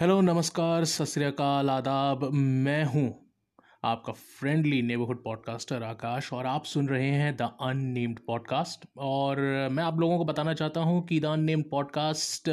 Hello, नमस्कार, सत आदाब। मैं हूँ आपका फ्रेंडली नेबरहुड पॉडकास्टर आकाश और आप सुन रहे हैं द अननेम्ड पॉडकास्ट और मैं आप लोगों को बताना चाहता हूँ कि the unnamed podcast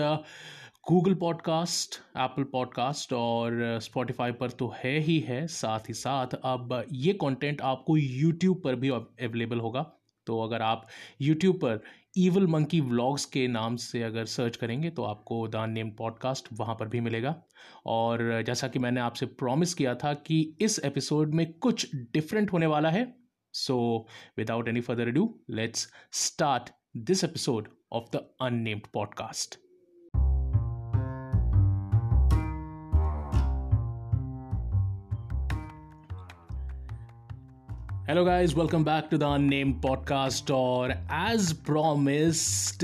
Google podcast Apple podcast और स्पॉटिफाई पर तो है ही है, साथ ही साथ अब ये कंटेंट आपको यूट्यूब पर भी अवेलेबल होगा। तो अगर आप यूट्यूब पर ईवल मंकी व्लॉग्स के नाम से अगर सर्च करेंगे तो आपको द नेम पॉडकास्ट वहाँ पर भी मिलेगा। और जैसा कि मैंने आपसे प्रॉमिस किया था कि इस एपिसोड में कुछ डिफरेंट होने वाला है। So without any further ado let's start this episode of the unnamed podcast Hello, guys, welcome back to the Unnamed Podcast. Or, as promised,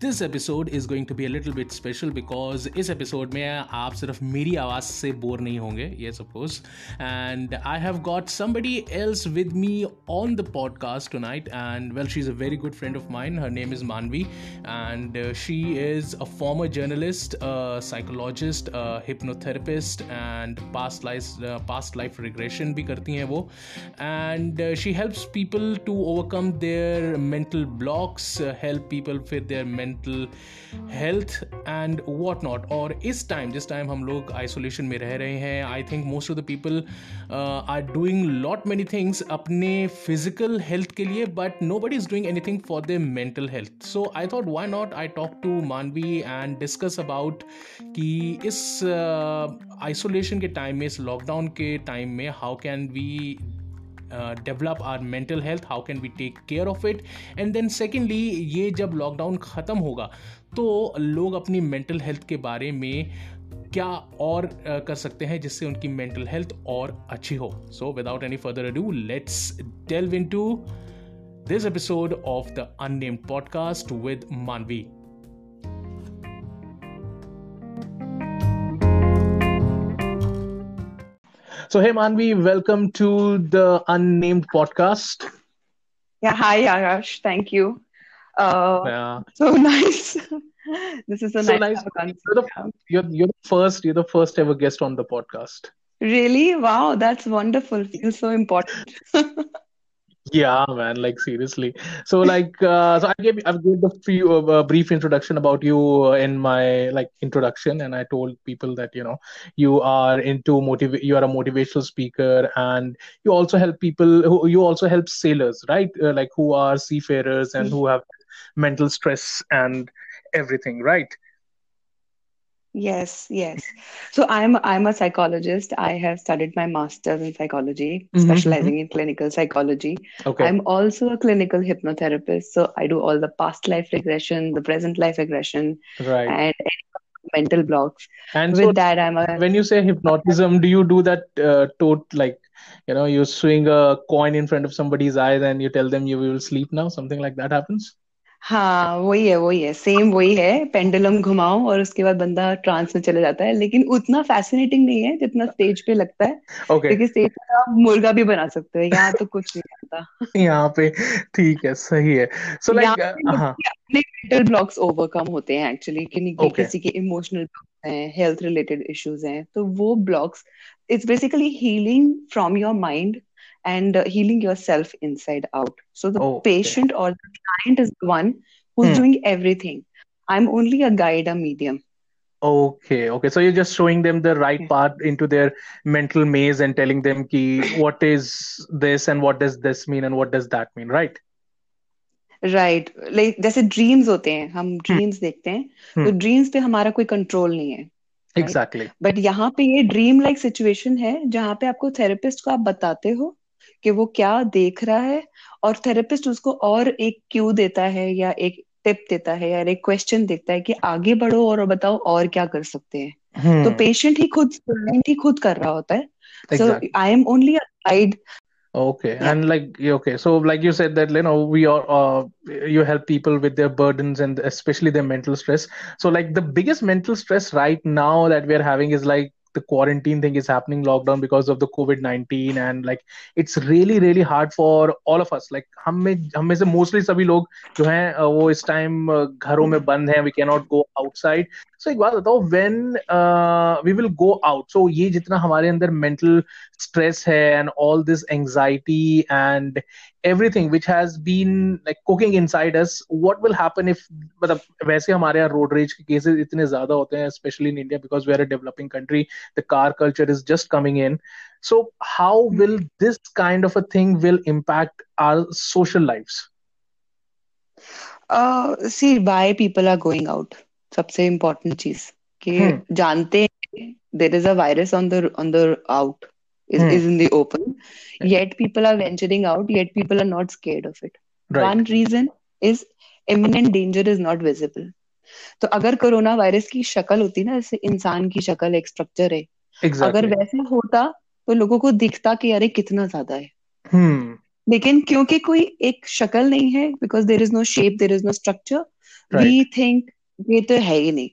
this episode is going to be a little bit special because इस episode में आप सिर्फ मेरी आवाज़ से bore नहीं होंगे ये suppose and I have got somebody else with me on the podcast tonight and well she is a very good friend of mine her name is मानवी and she is a former journalist psychologist hypnotherapist and past life past life regression भी करती हैं वो and she helps people to overcome their mental blocks help people फिर there mental health and what not और इस time जिस time हम लोग आइसोलेशन में रह रहे हैं I think most of the people are doing lot many things अपने फ़िज़िकल हेल्थ के लिए but nobody is doing anything for the mental health so I thought why not I talk to Manvi and discuss about कि इस isolation uh, के time में इस lockdown के time में how can we develop our mental health how can we take care of it and then secondly ये जब lockdown ख़त्म होगा तो लोग अपनी मेंटल हेल्थ के बारे में क्या और uh, कर सकते हैं जिससे उनकी मेंटल हेल्थ और अच्छी हो? So without any further do let's delve into this episode of the unnamed podcast with मानवी So, hey, Maanwi, welcome to the Unnamed podcast. Yeah, hi, Akash. Thank you. Uh, yeah. So nice. this is a so nice. nice. You're, the, you're, you're the first. You're the first ever guest on the podcast. Really? Wow, that's wonderful. Feels so important. yeah man like seriously. So like uh, so i gave i gave a few uh, brief introduction about you in my like introduction and i told people that you know you are into motive you are a motivational speaker and you also help people who you also help sailors right? Uh, like who are seafarers and who have mental stress and everything right Yes, yes. So I'm I'm a psychologist. I have studied my master's in psychology, mm-hmm. specializing in clinical psychology. Okay. I'm also a clinical hypnotherapist. So I do all the past life regression, the present life regression, right. and mental blocks. And with so that, I'm a. When you say hypnotism, do you do that uh, tot like you know you swing a coin in front of somebody's eyes and you tell them you will sleep now? Something like that happens? हाँ वही है वही है। Same वही है pendulum घुमाओ और उसके बाद बंदा ट्रांस में चले जाता है। लेकिन उतना फैसिनेटिंग नहीं है जितना स्टेज पे लगता है। Okay. क्योंकि स्टेज पे आप मुर्गा भी बना सकते हो यहाँ तो कुछ नहीं आता यहाँ पे ठीक है सही है। सो लाइक like, हाँ। मेंटल ब्लॉक्स ओवरकम होते हैं एक्चुअली कि okay. किसी के इमोशनल हैं हेल्थ रिलेटेड इश्यूज़ हैं। तो वो blocks it's basically healing from your mind and uh, healing yourself inside out. So the oh, patient or the client is the one who's hmm. doing everything. I'm only a guide, a medium. Okay, okay. So you're just showing them the right path into their mental maze and telling them ki what is this and what does this mean and what does that mean, right? Right right. Like like, जैसे dreams होते हैं हम dreams hmm. देखते हैं hmm. तो dreams पे हमारा कोई कंट्रोल नहीं है एग्जैक्टली right? बट यहाँ पे ये ड्रीम लाइक सिचुएशन है जहाँ पे आपको थेरेपिस्ट को आप बताते हो कि वो क्या देख रहा है और थेरेपिस्ट उसको और एक क्यू देता है या एक टिप देता है या एक क्वेश्चन देता है कि आगे बढ़ो और बताओ और क्या कर सकते हैं hmm. तो पेशेंट ही खुद पेशेंट ही खुद कर रहा होता है so I am only a guide okay yeah. and like okay so like you said that you know we are uh, you help people with their burdens and especially their mental stress so like the biggest mental stress right now that we are having is like the quarantine thing is happening lockdown because of the covid-19 and like it's really really hard for all of us like हम में हम में से mostly सभी लोग जो हैं वो इस टाइम घरों में बंद हैं we cannot go outside so एक बात बताओ when uh, we will go out so ये जितना हमारे अंदर mental stress है and all this anxiety and everything which has been like cooking inside us what will happen if मतलब वैसे हमारे यहाँ road rage के cases इतने ज्यादा होते हैं especially in India because we are a developing country the car culture is just coming in so how will this kind of a thing will impact our social lives uh, see why people are going out सबसे important चीज कि hmm. जानते हैं there is a virus on the on the out Is, hmm. is in the open. Yet people are venturing out yet people are not scared of it. Right. one reason is imminent danger is not visible. तो अगर corona virus की शक्ल होती ना जैसे इंसान की शक्ल एक स्ट्रक्चर है exactly. अगर वैसे होता तो लोगों को दिखता कि अरे कितना ज़्यादा है। Hmm. लेकिन क्योंकि कोई एक शक्ल नहीं है because there is no shape there is no structure we think ये तो है ही नहीं।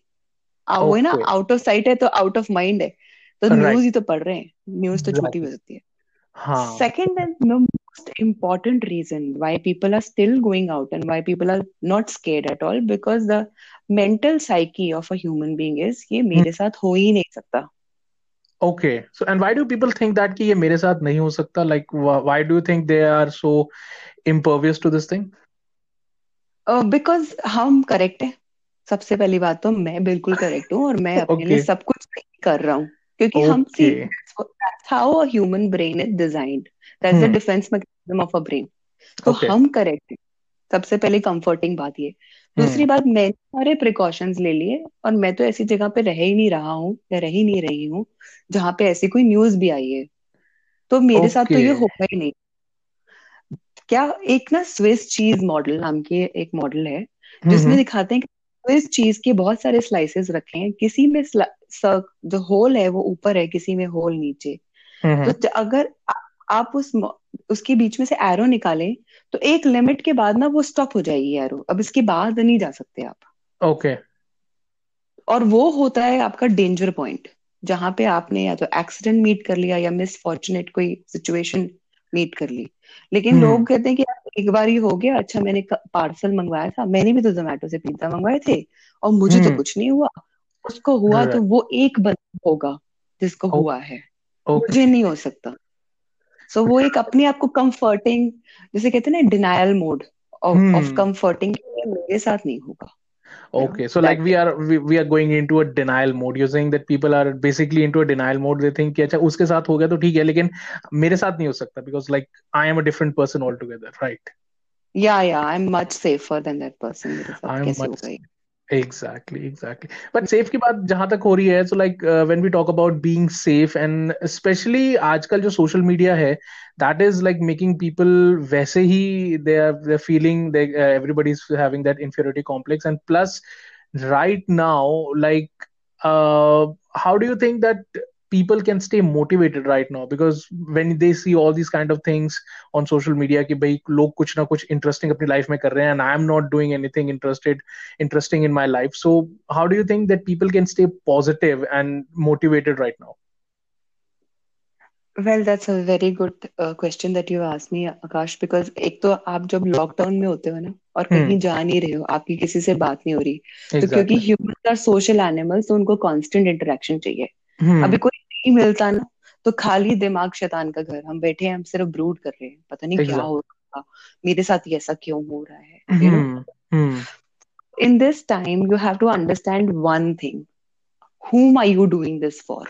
वो है ना आउट ऑफ़ साइट है तो आउट ऑफ़ माइंड है। तो न्यूज़ ही तो पढ़ रहे हैं। न्यूज़ तो छोटी भी होती है। Second and most important reason why people are still going out and why people are not scared at all because the mental psyche of a being is ये मेरे साथ हो ही नहीं सकता. Okay so and why do people think that कि ये मेरे साथ नहीं हो सकता? Like why do you think they are so impervious to this thing because हम करेक्ट है। सबसे पहली बात तो मैं बिल्कुल करेक्ट हूँ और मैं अपने okay. लिए सब कुछ कर रहा हूँ। क्योंकि हम see how a human brain is designed that's the defence mechanism of a brain तो हम करेक्ट सबसे पहले कंफर्टिंग बात ये. दूसरी बात मैंने सारे प्रिकॉशंस ले लिए और मैं तो ऐसी जगह पे रह ही नहीं रहा हूँ या रह ही नहीं रही हूँ जहाँ पे ऐसी कोई न्यूज़ भी आई है. तो मेरे okay. साथ तो ये होगा ही नहीं. क्या एक ना स्विस चीज़ मॉडल नाम की एक मॉडल है जिसमें दिखाते हैं कि स्विस चीज़ के बहुत सारे स्लाइसेस रखे हैं. किसी में जो होल है वो ऊपर है किसी में होल नीचे तो अगर आप उस उसके बीच में से एरो निकालें तो एक लिमिट के बाद ना वो स्टॉप हो जाएगी एरो अब इसके बाद नहीं जा सकते आप ओके okay. और वो होता है आपका डेंजर पॉइंट जहाँ पे आपने या तो एक्सीडेंट मीट कर लिया या मिसफॉर्चुनेट कोई सिचुएशन मीट कर ली लेकिन hmm. लोग कहते हैं कि एक बार ही हो गया अच्छा मैंने पार्सल मंगवाया था मैंने भी तो जोमेटो से पिज्जा मंगवाए थे और मुझे. तो हम्म। कुछ नहीं हुआ उसको हुआ तो वो एक बंदा होगा जिसको हुआ है मुझे नहीं हो सकता सो वो एक अपने आप को कंफर्टिंग जैसे कहते हैं ना डिनायल मोड ऑफ़ कंफर्टिंग मेरे साथ नहीं होगा okay so like we are we, we are going into a denial mode you're saying that people are basically into a denial mode they think कि अच्छा उसके साथ हो गया तो ठीक है लेकिन मेरे साथ नहीं हो सकता because like I am a different person altogether right yeah yeah I'm much safer than that person मेरे साथ I'm कैसे much, हो गई exactly exactly. But safe की बात जहाँ तक हो रही है so like when we talk about being safe and specially आजकल जो सोशल मीडिया है that is like making people वैसे ही they are they feeling they everybody is having that inferiority complex and plus right now like how do you think that people can stay motivated right now because when they see all these kind of things on social media कि भाई लोग कुछ ना कुछ interesting अपनी life में कर रहे हैं and I am not doing anything interested interesting in my life so how do you think that people can stay positive and motivated right now Well, that's a very good uh, question that you asked me, Akash, because एक तो आप जब lockdown में होते हो ना और कहीं hmm. जा नहीं रहे हो आपकी किसी से बात नहीं हो रही exactly. तो क्योंकि ह्यूमन आर सोशल एनिमल्स तो उनको कांस्टेंट इंटरेक्शन चाहिए हम्म। अभी कोई नहीं मिलता ना तो खाली दिमाग शैतान का घर। हम बैठे हैं हम सिर्फ़ ब्रूड कर रहे हैं। पता नहीं क्या हो रहा मेरे साथ ये ऐसा क्यों हो रहा है? In this time you have to understand one thing whom are you doing this for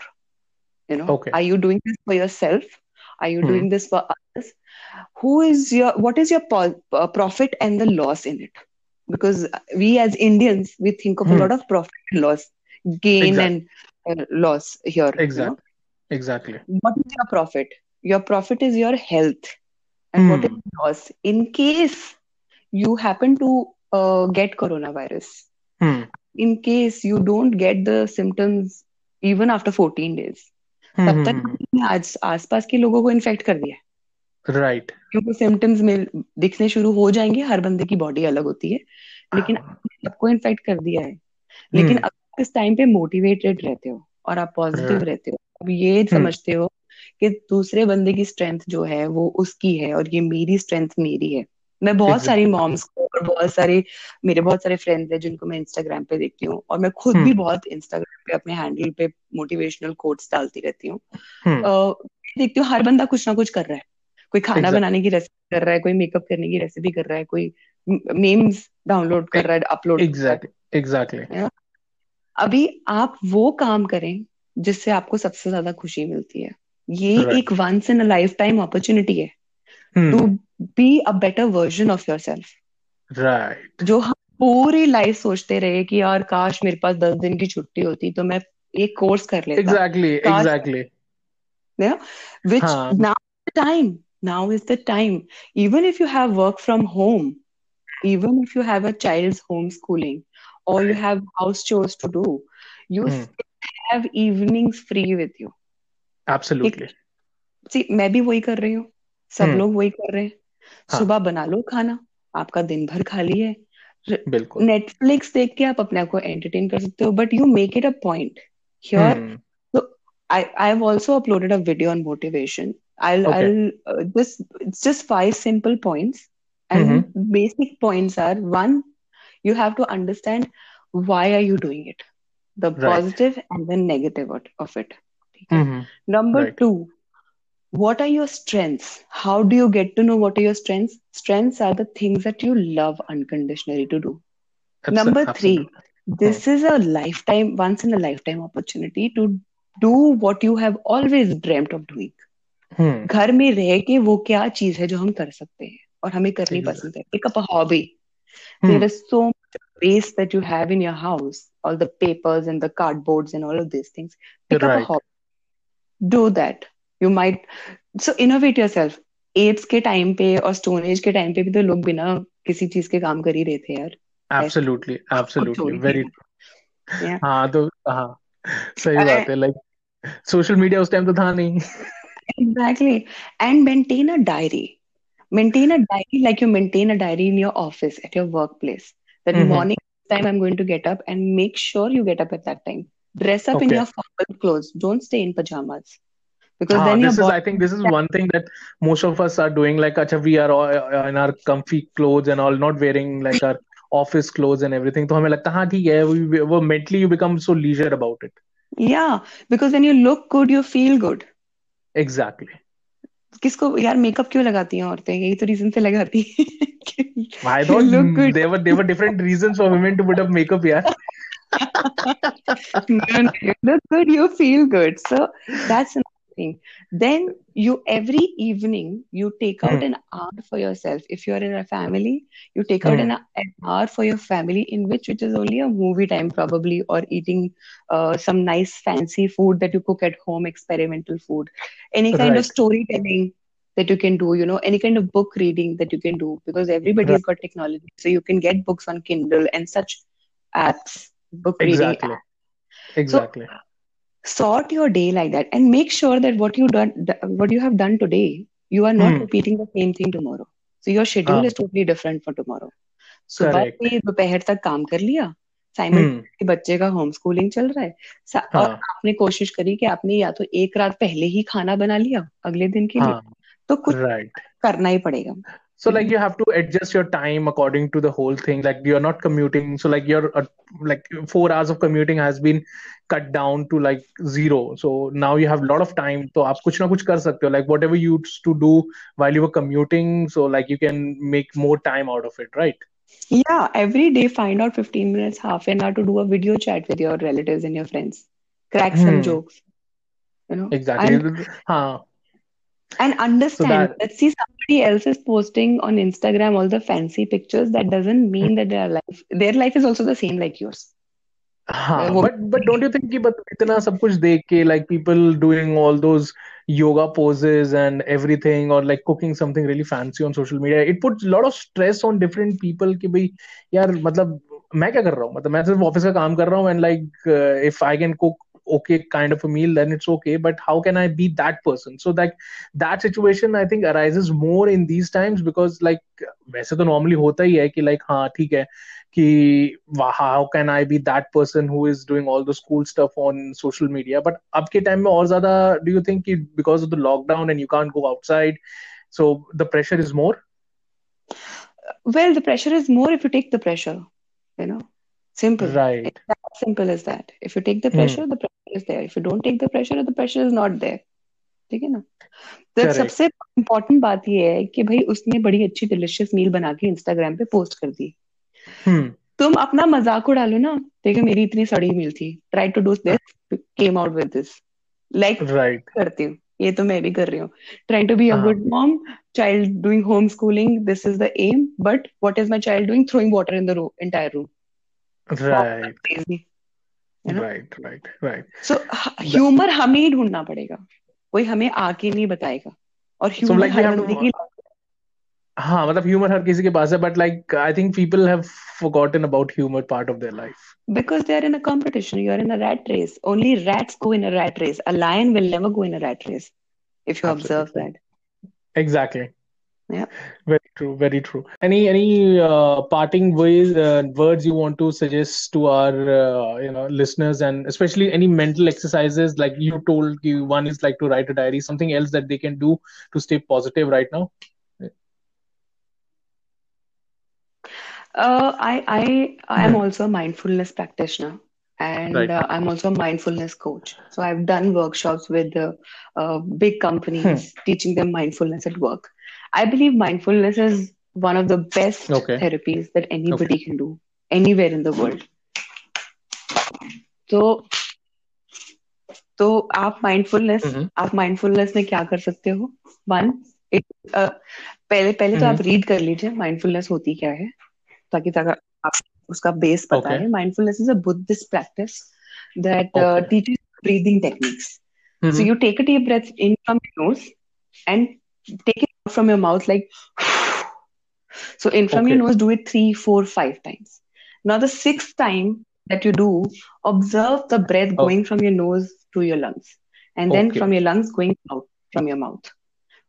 you know are you doing this for yourself are you doing this for others who is your what is your profit and the loss in it because we as Indians we think of lot of profit loss gain and loss here exactly you know? exactly what is your profit your profit is your health and mm. what is hmm. loss in case you happen to uh, get coronavirus mm. in case you don't get the symptoms even after 14 days तब तक आज आसपास के लोगों को infect कर दिया right क्योंकि सिम्टम्स में दिखने शुरू हो जाएँगे हर बंदे की बॉडी अलग होती है लेकिन सबको इन्फेक्ट कर दिया है लेकिन इस टाइम पे मोटिवेटेड रहते हो और आप पॉजिटिव रहते हो अब ये Hmm. समझते हो कि दूसरे बंदे की स्ट्रेंथ जो है वो उसकी है और ये मेरी स्ट्रेंथ मेरी है मैं बहुत सारी मॉम्स को और बहुत सारे मेरे बहुत सारे फ्रेंड्स हैं जिनको मैं इंस्टाग्राम पे देखती हूँ और मैं खुद भी Hmm. बहुत इंस्टाग्राम पे अपने हैंडल पे मोटिवेशनल कोट्स डालती रहती हूँ Hmm. देखती हूँ हर बंदा कुछ ना कुछ कर रहा है कोई खाना बनाने की रेसिपी कर रहा है कोई मेकअप करने की रेसिपी कर रहा है कोई मीम्स डाउनलोड कर रहा है अपलोड कर रहा है Exactly. Exactly. अभी आप वो काम करें जिससे आपको सबसे ज़्यादा खुशी मिलती है। ये right. एक once in a life time opportunity है। To be a better version of yourself right जो हम पूरी लाइफ सोचते रहे कि यार काश मेरे पास दस दिन की छुट्टी होती तो मैं एक कोर्स कर लेता। Exactly exactly which now the time now is the time even if you have work from home even if you have a child home schooling or you have house chores to do you Hmm. still have evenings free with you Absolutely. see मैं भी वही कर रही हूँ सब हम्म। लोग वही कर रहे हैं हाँ। सुबह बना लो खाना आपका दिन भर खाली है बिल्कुल नेटफ्लिक्स देख के आप अपने आप को एंटरटेन कर सकते हो but you make it a point here hmm, I I have also uploaded a video on motivation. I'll Okay. I'll uh, just it's just five simple points, and basic points are one, you have to understand why are you doing it, the Right. positive and the negative of of it. Hmm, Number Right. two, what are your strengths? How do you get to know what are your strengths? Strengths are the things that you love unconditionally to do. abso- Number three, absolutely. this is a lifetime, once in a lifetime opportunity to do what you have always dreamt of doing. हम्म, घर में रह के वो क्या चीज है जो हम कर सकते हैं और हमें करनी Exactly. पसंद है pick up a hobby hmm, there is so much waste that you have in your house all the papers and the cardboards and all of these things pick up a Right. hobby do that you might so innovate yourself ads के time पे और stone age के time पे भी तो लोग बिना किसी चीज के काम कर ही रहे थे यार absolutely absolutely छोड़ very दिया। Yeah. हाँ तो हाँ सही अरे- बात है लाइक सोशल मीडिया उस टाइम तो था नहीं Exactly. And maintain a diary. Maintain a diary like you maintain a diary in your office, at your workplace. That Mhm. morning time I'm going to get up and make sure you get up at that time. Dress up in Okay. your formal clothes. Don't stay in pajamas. Because हाँ, then your this is body I think this is one thing that most of us are doing like अच्छा we are all uh, in our comfy clothes and all not wearing like our office clothes and everything तो हमें लगता है हाँ ठीक है we- वो mentally you become so leisure about it Yeah, because when you look good, you feel good. exactly किसको यार मेकअप क्यों लगाती हैं औरतें? यही तो रीजन से लगाती हैं I thought there were there were different reasons for women to put up makeup यार no, no, you look good, you feel good. Thing. Then you every evening you take out Hmm. an hour for yourself. If you're in a family, you take out Hmm. an, an hour for your family in which which is only a movie time probably or eating uh, some nice fancy food that you cook at home, experimental food. Any kind of storytelling that you can do, you know, any kind of book reading that you can do because everybody's got technology. So you can get books on Kindle and such apps, book reading exactly exactly sort your day like that and make sure that what you done what you have done today you are not Hmm. repeating the same thing tomorrow so your schedule हाँ. is totally different for tomorrow सुबह. से दोपहर तक काम कर लिया Simon हम्म, के बच्चे का होम स्कूलिंग चल रहा है सा- और हाँ आपने कोशिश करी कि आपने या तो एक रात पहले ही खाना बना लिया अगले दिन के लिए हाँ तो कुछ right करना ही पड़ेगा so like you have to adjust your time according to the whole thing. Like you're not commuting. So like your uh, like 4 hours of commuting has been cut down to like zero. So now you have a lot of time. So aap kuch na kuch kar sakte like whatever you used to do while you were commuting so like you can make more time out of it right? Yeah every day find out 15 minutes half an hour to do a video chat with your relatives and your friends. Crack some hmm. jokes you know? Exactly. And, huh. and understand that- that see somebody else is posting on Instagram all the fancy pictures that doesn't mean that their life their life is also the same like yours हाँ वो- but but don't you think कि but इतना सब कुछ देख के like people doing all those yoga poses and everything or like cooking something really fancy on social media it puts a lot of stress on different people कि भाई यार मतलब मैं क्या कर रहा हूँ मतलब मैं सिर्फ ऑफिस का काम कर रहा हूँ and like uh, if I can cook okay kind of a meal then it's okay but how can I be that person so like that situation I think arises more in these times because like वैसे तो normally होता ही है कि like हाँ ठीक है कि how can I be that person who is doing all those cool stuff on social media but अब के time में और ज़्यादा do you think because of the lockdown and you can't go outside so the pressure is more well the pressure is more if you take the pressure you know simple right it's as simple as that if you take the hmm. pressure hmm. the pressure is there. If you don't take the pressure the pressure is not there. ठीक है ना? तो सबसे important बात ये है कि भाई उसने बड़ी अच्छी डिलिशियस मील बना के इंस्टाग्राम पे पोस्ट कर दी। Hmm. तुम अपना मज़ाक उड़ा लो ना। देखो मेरी इतनी सड़ी मील थी। Try to do this came out with this like करती हूँ। ये तो मैं भी कर रही हूँ। Try to be a good mom child doing home schooling this is the aim but what is my child doing throwing water in the room entire room right right right right so humour हमें ही ढूंढना पड़ेगा। कोई हमें आके नहीं बताएगा। और ह्यूमर so, like, हाँ मतलब ह्यूमर हर किसी के पास है but like I think people have forgotten about humour part of their life because they are in a competition you are in a rat race only rats go in a rat race a lion will never go in a rat race if you observe that exactly yeah very true very true any any uh, parting ways uh, words you want to suggest to our uh, you know listeners and especially any mental exercises like you told you one is like to write a diary something else that they can do to stay positive right now Uh, I I I am also a mindfulness practitioner and right. uh, I'm also a mindfulness coach. So I've done workshops with uh, uh, big companies hmm. teaching them mindfulness at work. I believe mindfulness is one of the best okay. therapies that anybody okay. can do anywhere in the world. तो तो आप mindfulness mm-hmm. आप mindfulness में क्या कर सकते हो one पहले पहले mm-hmm. तो आप रीड कर लीजिए माइंडफुलनेस होती क्या है ताकि आप उसका बेस पता है mindfulness is a Buddhist practice that okay. uh, teaches breathing techniques. Mm-hmm. So you take a deep breath in from your nose and take from your mouth like. so in from okay. your nose, do it three, four, five times. Now the sixth time that you do, observe the breath oh. going from your nose to your lungs, and then okay. from your lungs going out from your mouth.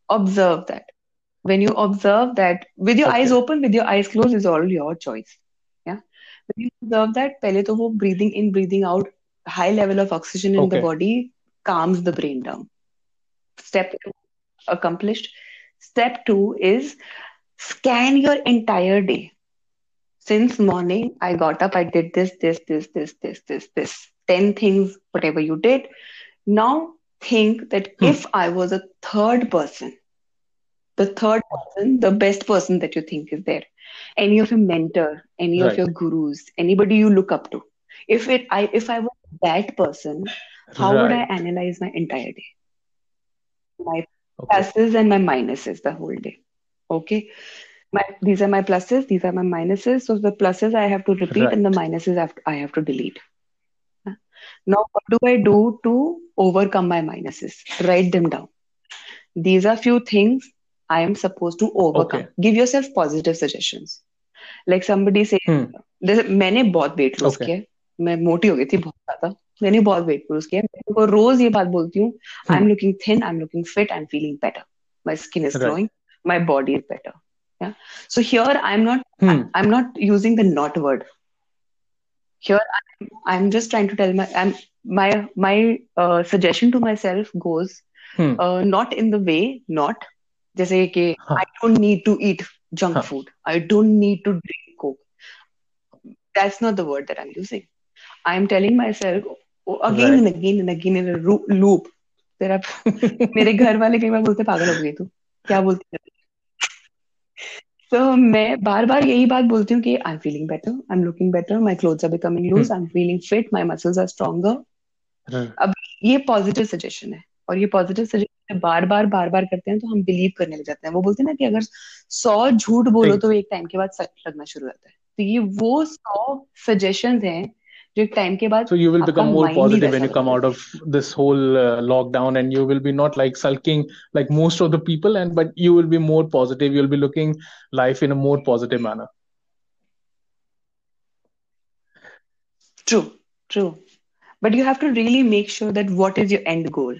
Observe that when you observe that with your okay. eyes open with your eyes closed is all your choice yeah when you observe that pehle to wo breathing in breathing out high level of oxygen in the body calms the brain down step accomplished step 2 is scan your entire day since morning i got up i did this this this this this this this 10 things whatever you did now think that hmm. if i was a third person the third person, the best person that you think is there. Any of your mentor, any right. of your gurus, anybody you look up to. If it I if I was that person, how right. would I analyze my entire day? My okay. pluses and my minuses the whole day. Okay. My, these are my pluses, these are my minuses. So the pluses I have to repeat right. and the minuses I have to, I have to delete. Now, what do I do to overcome my minuses? Write them down. These are few things I am supposed to overcome. Okay. Give yourself positive suggestions. Like somebody say, hmm. जैसे मैंने बहुत weight loss किया मैं मोटी हो गई थी बहुत ज्यादा मैंने बहुत वेट लॉस किया मैं को रोज ये बात बोलती हूँ I am looking thin I am looking fit I am feeling better my skin is glowing my body is better yeah so here i'm not hmm. i'm not using the not word here I'm, I'm just trying to tell my i'm my my uh, suggestion to myself goes hmm. uh, not in the way not जैसे कि I don't need to eat junk food I don't need to drink Coke that's not the word that I'm using. I'm telling myself again right. and again and again in a loop. तेरा मेरे घर वाले कई बार बोलते पागल हो गई तू। क्या बोलती है? तो मैं बार बार यही बात बोलती हूँ कि I am feeling better I am looking better my clothes are becoming loose I am feeling fit my muscles are stronger अब ये पॉजिटिव सजेशन है और ये पॉजिटिव सजेशन बार बार बार बार करते हैं तो हम बिलीव करने लग जाते हैं। वो बोलते हैं ना कि अगर सौ झूठ बोलो तो एक टाइम के बाद सच लगना शुरू होता है। तो ये वो सौ सजेशन हैं जो एक टाइम के बाद so you will become more positive when you come out of this whole uh, lockdown and you will be not like sulking like most of the people and but you will be more positive you'll be looking life in a more positive manner true true but you have to really make sure that what is your end goal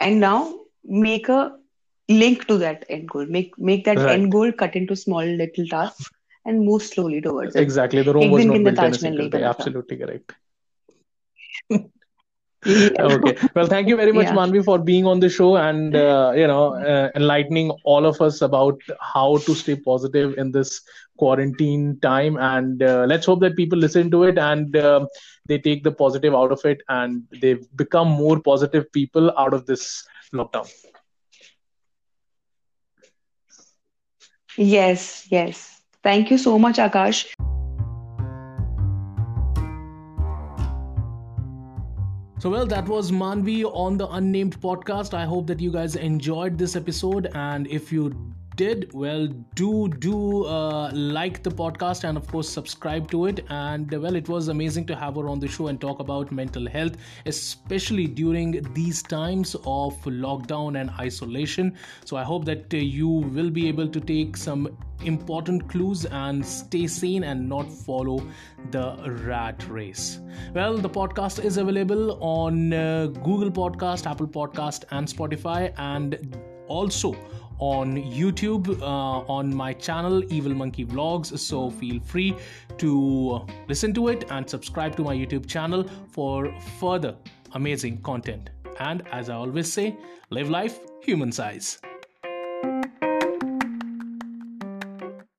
and now make a link to that end goal make make that right. end goal cut into small little tasks and move slowly towards it. Exactly. The Rome was not built in a single. Absolutely correct. yeah. okay well thank you very much yeah. Maanwi for being on the show and uh, you know uh, enlightening all of us about how to stay positive in this quarantine time and uh, let's hope that people listen to it and um, they take the positive out of it and they become more positive people out of this lockdown yes yes Thank you so much, Akash. So, well, that was Maanwi on the Unnamed podcast. I hope that you guys enjoyed this episode. And if you did, well, do do uh, like the podcast and, of course, subscribe to it. And, well, it was amazing to have her on the show and talk about mental health, especially during these times of lockdown and isolation. So, I hope that uh, you will be able to take some important clues and stay sane and not follow the rat race. Well, the podcast is available on uh, Google Podcast, Apple Podcast, and Spotify, and also on YouTube uh, on my channel Evil Monkey Vlogs. So feel free to listen to it and subscribe to my YouTube channel for further amazing content. And as I always say, live life human size.